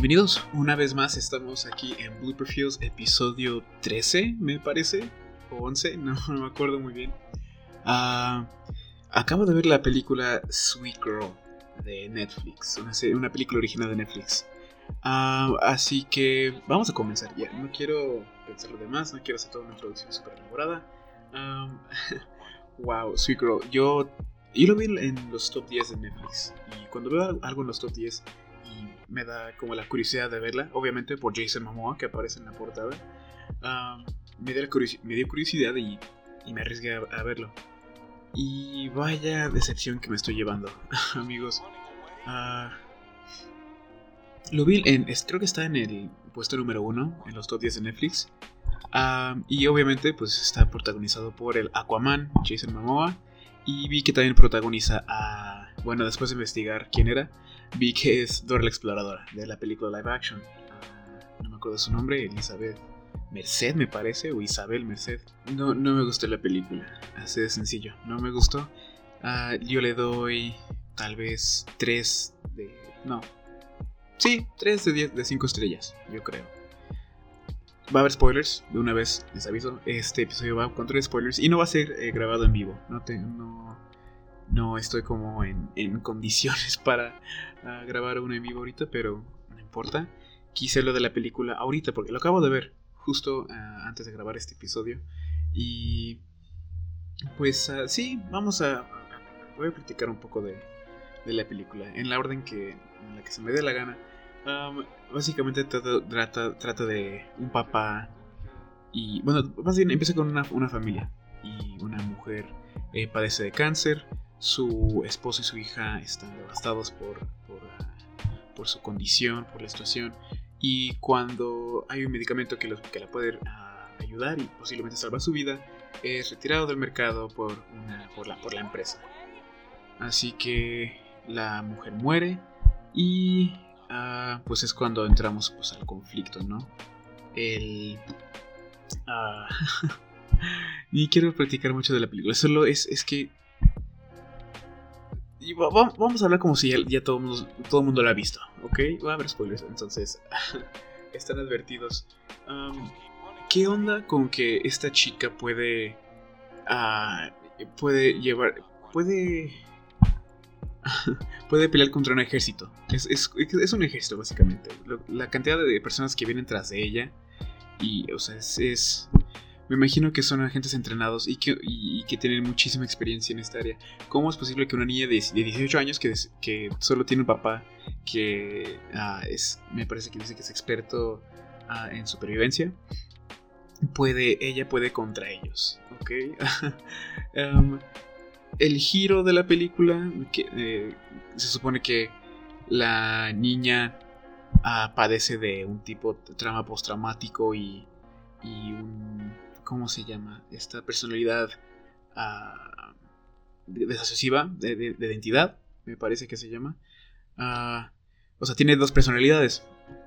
Bienvenidos una vez más, estamos aquí en Blue Fields episodio 13, me parece, o 11, no, me acuerdo muy bien. Uh, acabo de ver la película Sweet Girl de Netflix, una, una película original de Netflix. Uh, así que vamos a comenzar ya, no quiero pensar lo demás, no quiero hacer toda una introducción súper elaborada. Um, wow, Sweet Girl, yo, yo lo vi en los top 10 de Netflix, y cuando veo algo en los top 10 me da como la curiosidad de verla, obviamente por Jason Momoa que aparece en la portada. me, dio me, dio curiosidad y, me arriesgué a, verlo. Y vaya decepción que me estoy llevando, amigos. Ah, lo vi en. creo que está en el puesto número uno en los top 10 de Netflix. y obviamente, pues está protagonizado por el Aquaman, Jason Momoa. Y vi que también protagoniza a. Bueno, después de investigar quién era, vi que es Dora la Exploradora, de la película live action. Ah, no me acuerdo su nombre, Elizabeth Merced me parece, o Isabel Merced. No, no me gustó la película, así de sencillo, no me gustó. Ah, yo le doy tal vez 3 de... No. Sí, 3 de 10 de 5 estrellas, yo creo. Va a haber spoilers, de una vez les aviso. Este episodio va con 3 spoilers y no va a ser eh, grabado en vivo. No, te, no, no estoy como en, condiciones para ah, grabar un en ahorita, pero no importa. Quise lo de la película ahorita porque lo acabo de ver justo ah, antes de grabar este episodio. Y pues uh, sí, vamos a, Voy a platicar un poco de, de, la película en la orden que, en la que se me dé la gana. básicamente trata, trata, de un papá y bueno, más bien empieza con una, una familia y una mujer eh, padece de cáncer su esposo y su hija están devastados por, por, su condición, por la situación. Y cuando hay un medicamento que, que la puede ah, ayudar y posiblemente salvar su vida, es retirado del mercado por, una, por, la, por la empresa. Así que la mujer muere y ah, pues es cuando entramos pues, al conflicto, ¿no? El... Ah, y quiero platicar mucho de la película. Solo es, es que vamos a hablar como si ya, todo, todo el mundo lo ha visto, ¿ok? Va a haber spoilers, entonces están advertidos. ¿Qué onda con que esta chica puede... Ah, puede llevar... puede... puede pelear contra un ejército. Es, es, un ejército, básicamente. La cantidad de personas que vienen tras de ella. Y, o sea, es me imagino que son agentes entrenados y que, tienen muchísima experiencia en esta área. ¿Cómo es posible que una niña de, 18 años que, solo tiene un papá que ah, me parece que dice que es experto ah, en supervivencia, puede, ella puede contra ellos? ¿Ok? El giro de la película, eh, se supone que la niña ah, padece de un tipo de trauma postraumático y, y un ¿cómo se llama? Esta personalidad uh, desasociativa de, identidad, me parece que se llama. Ah, o sea, tiene dos personalidades.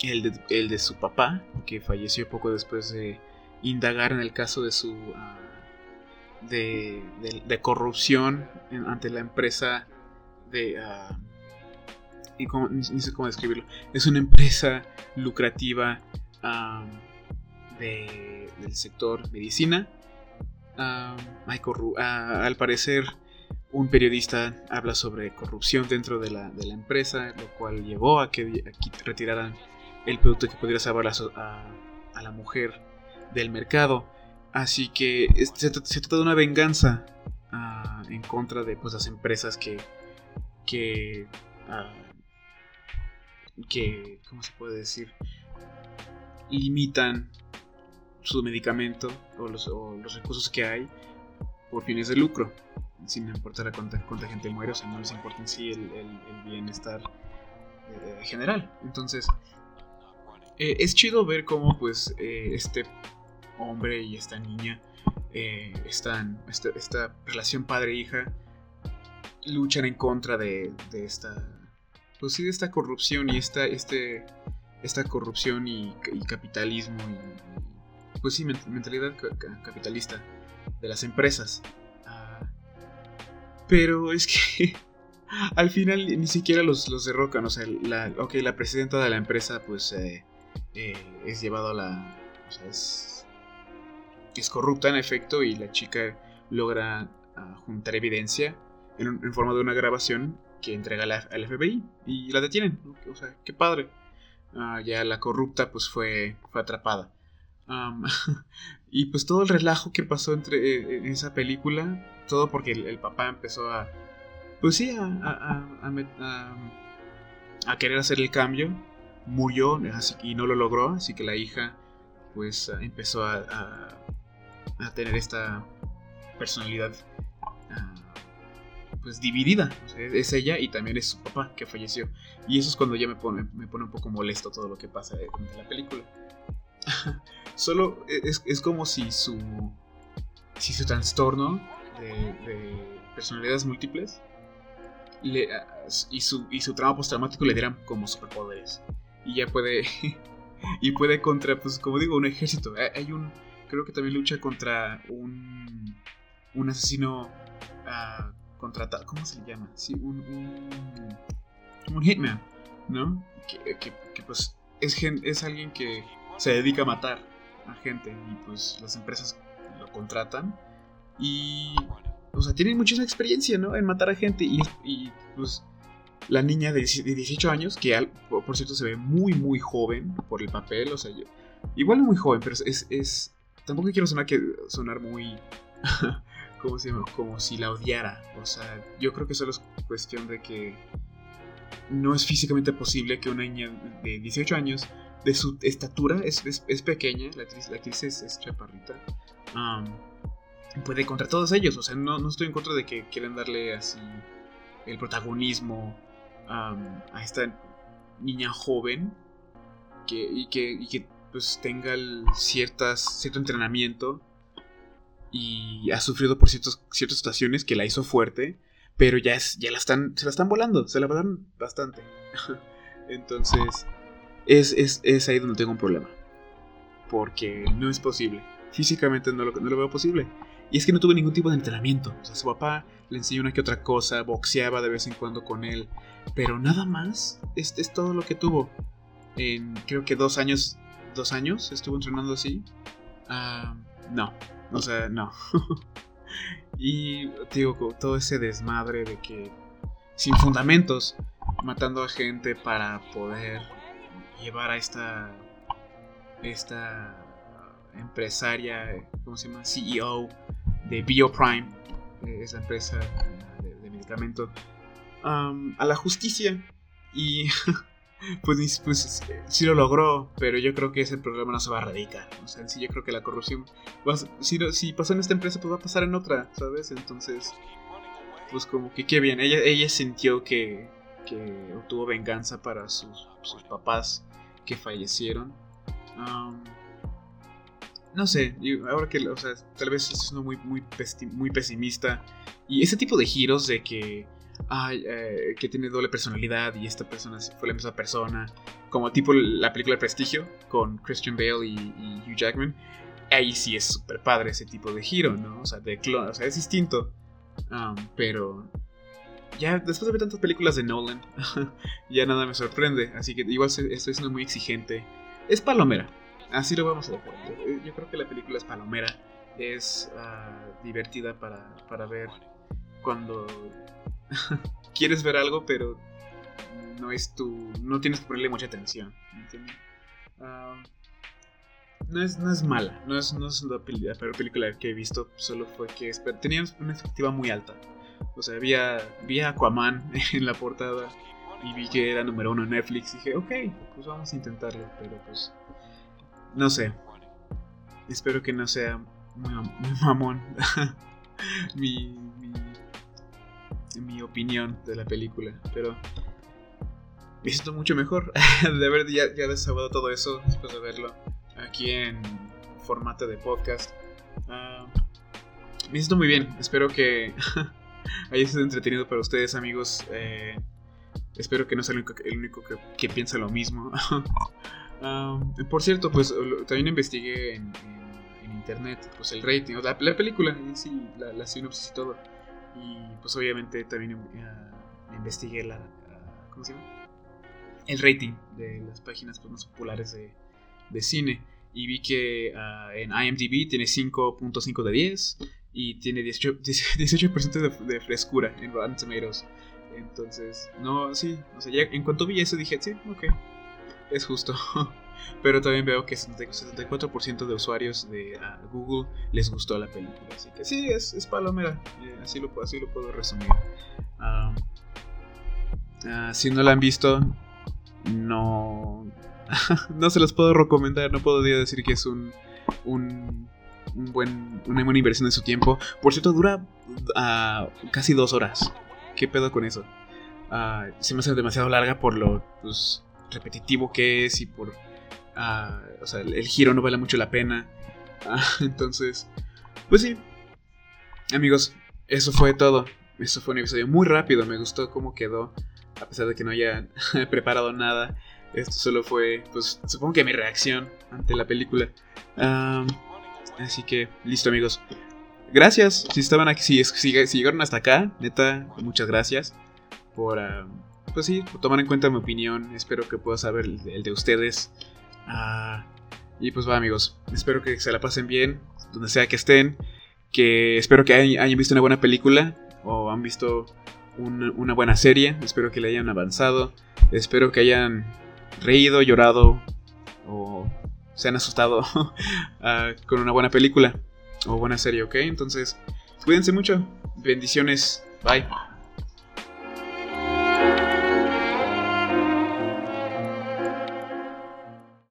El de, el de, su papá, que falleció poco después de indagar en el caso de su... Ah, de, corrupción ante la empresa de... y ni, sé cómo describirlo. Es una empresa lucrativa del sector medicina. Ah, al parecer, un periodista habla sobre corrupción dentro de la, empresa, lo cual llevó a que retiraran el producto que pudiera salvar a, la mujer del mercado. Así que se, trata de una venganza ah, en contra de pues, las empresas que, que, ah, que, ¿cómo se puede decir? Limitan su medicamento o los, recursos que hay por fines de lucro, sin importar cuánta, cuánta gente muere, o sea, no les importa en sí el, bienestar eh, general. Entonces, eh, es chido ver cómo pues eh, este hombre y esta niña están, esta, esta, relación padre-hija luchan en contra de, esta, pues sí, de esta corrupción y esta, este, esta corrupción y, capitalismo y pues sí, mentalidad capitalista de las empresas. Ah, pero es que al final ni siquiera los, los derrocan. O sea, la, la presidenta de la empresa, pues eh, eh, es llevado a la. O sea, es, es corrupta en efecto y la chica logra ah, juntar evidencia en, forma de una grabación que entrega al FBI y la detienen. O sea, qué padre. Ah, ya la corrupta pues fue, fue atrapada. y pues todo el relajo que pasó entre eh, en esa película, todo porque el, papá empezó a, pues sí, a, a, querer hacer el cambio, murió así, y no lo logró, así que la hija pues empezó a, tener esta personalidad pues dividida. es ella y también es su papá que falleció. Y eso es cuando ya me pone, me pone un poco molesto todo lo que pasa en la película. Solo es, como si su, si su trastorno de, personalidades múltiples le, y, su, y su trauma postraumático le dieran como superpoderes. Y ya puede, y puede contra, pues como digo, un ejército. Hay un, creo que también lucha contra un, un asesino uh, contratado. ¿Cómo se le llama? Sí, un, un, hitman, ¿no? Que, pues es, es alguien que se dedica a matar a gente y pues las empresas lo contratan y o sea tienen mucha experiencia no en matar a gente y, pues la niña de 18 años que por cierto se ve muy muy joven por el papel o sea igual muy joven pero es, es tampoco quiero sonar que sonar muy ¿cómo se llama? Como si la odiara. O sea, yo creo que solo es cuestión de que no es físicamente posible que una niña de 18 años, de su estatura, es, es, pequeña, la actriz, la actriz es, chaparrita, puede contra todos ellos. O sea, no, no, estoy en contra de que quieran darle así el protagonismo a esta niña joven que, y, que, y que pues tenga ciertas, cierto entrenamiento y ha sufrido por ciertas situaciones que la hizo fuerte, pero ya, es, ya la están, se la están volando, se la dan bastante. Entonces, es, es, es, ahí donde tengo un problema. Porque no es posible. Físicamente no lo, no lo veo posible. Y es que no tuve ningún tipo de entrenamiento. O sea, su papá le enseñó una que otra cosa, boxeaba de vez en cuando con él. Pero nada más, es, es todo lo que tuvo. En creo que dos años, dos años estuvo entrenando así. Ah, no, o sea, no. y digo, todo ese desmadre de que sin fundamentos, matando a gente para poder llevar a esta esta empresaria, ¿cómo se llama? CEO de BioPrime, esa empresa de, medicamento, a la justicia. Y pues, pues sí lo logró, pero yo creo que ese problema no se va a erradicar. O sea, sí, yo creo que la corrupción, si, si pasó en esta empresa, pues va a pasar en otra, ¿sabes? Entonces, pues como que qué bien. Ella, ella sintió que, que obtuvo venganza para sus, sus papás que fallecieron. no sé, ahora que, o sea, tal vez es muy, muy, muy pesimista. Y ese tipo de giros de que eh, que tiene doble personalidad y esta persona fue la misma persona, como tipo la película Prestigio con Christian Bale y, Hugh Jackman, ahí sí es súper padre ese tipo de giro, ¿no? O sea, de clon, o sea, es distinto, pero ya después de ver tantas películas de Nolan, ya nada me sorprende, así que igual estoy siendo muy exigente. Es palomera, así lo vamos a dejar. Yo, creo que la película es palomera, es ah, divertida para, para ver cuando quieres ver algo, pero no es tu. no tienes que ponerle mucha atención. Ah, no, es, no es mala, no es, no es la peor película que he visto, solo fue que tenía una efectiva muy alta. O sea, vi a, vi a Aquaman en la portada y vi que era número uno en Netflix dije, ok, pues vamos a intentarlo, pero pues no sé. Espero que no sea muy, mamón mi, mi opinión de la película, pero me siento mucho mejor de haber ya, ya desahogado todo eso después de verlo aquí en formato de podcast. Ah, me siento muy bien, espero que haya sido entretenido para ustedes amigos. Eh, espero que no sea el único, que, piensa lo mismo. Ah, por cierto, pues también investigué en, internet pues el rating, la, película, sí, la, la sinopsis y todo. Y pues obviamente también investigué la, ¿cómo se llama? el rating de las páginas pues, más populares de, de cine y vi que uh, en IMDb tiene 5.5 de 10 y tiene 18%, 18 de, de, frescura en Rotten Tomatoes. Entonces, no, sí, o sea, ya en cuanto vi eso dije, sí, ok, es justo. Pero también veo que 74% de usuarios de uh, Google les gustó la película. Así que sí, es, es palomera. Eh, así, lo, así lo puedo resumir. Uh, si no la han visto, no no se los puedo recomendar, no puedo decir que es un, un, buen, una buena inversión de su tiempo. Por cierto, dura uh, casi dos horas. ¿Qué pedo con eso? Uh, se me hace demasiado larga por lo pues, repetitivo que es y por... Uh, o sea, el, el, giro no vale mucho la pena. entonces, pues sí. Amigos, eso fue todo. Eso fue un episodio muy rápido. Me gustó cómo quedó. A pesar de que no haya preparado nada. Esto solo fue, pues, supongo que mi reacción ante la película. Así que, listo, amigos. Gracias si estaban aquí, si, llegaron hasta acá, neta, muchas gracias por, pues sí, por tomar en cuenta mi opinión. Espero que pueda saber el, de ustedes. Ah, y pues va, amigos. Espero que se la pasen bien, donde sea que estén. Que espero que hayan, visto una buena película o han visto una buena serie. Espero que le hayan avanzado. Espero que hayan reído, llorado o se han asustado uh, con una buena película o buena serie, ¿ok? Entonces, cuídense mucho. Bendiciones. Bye.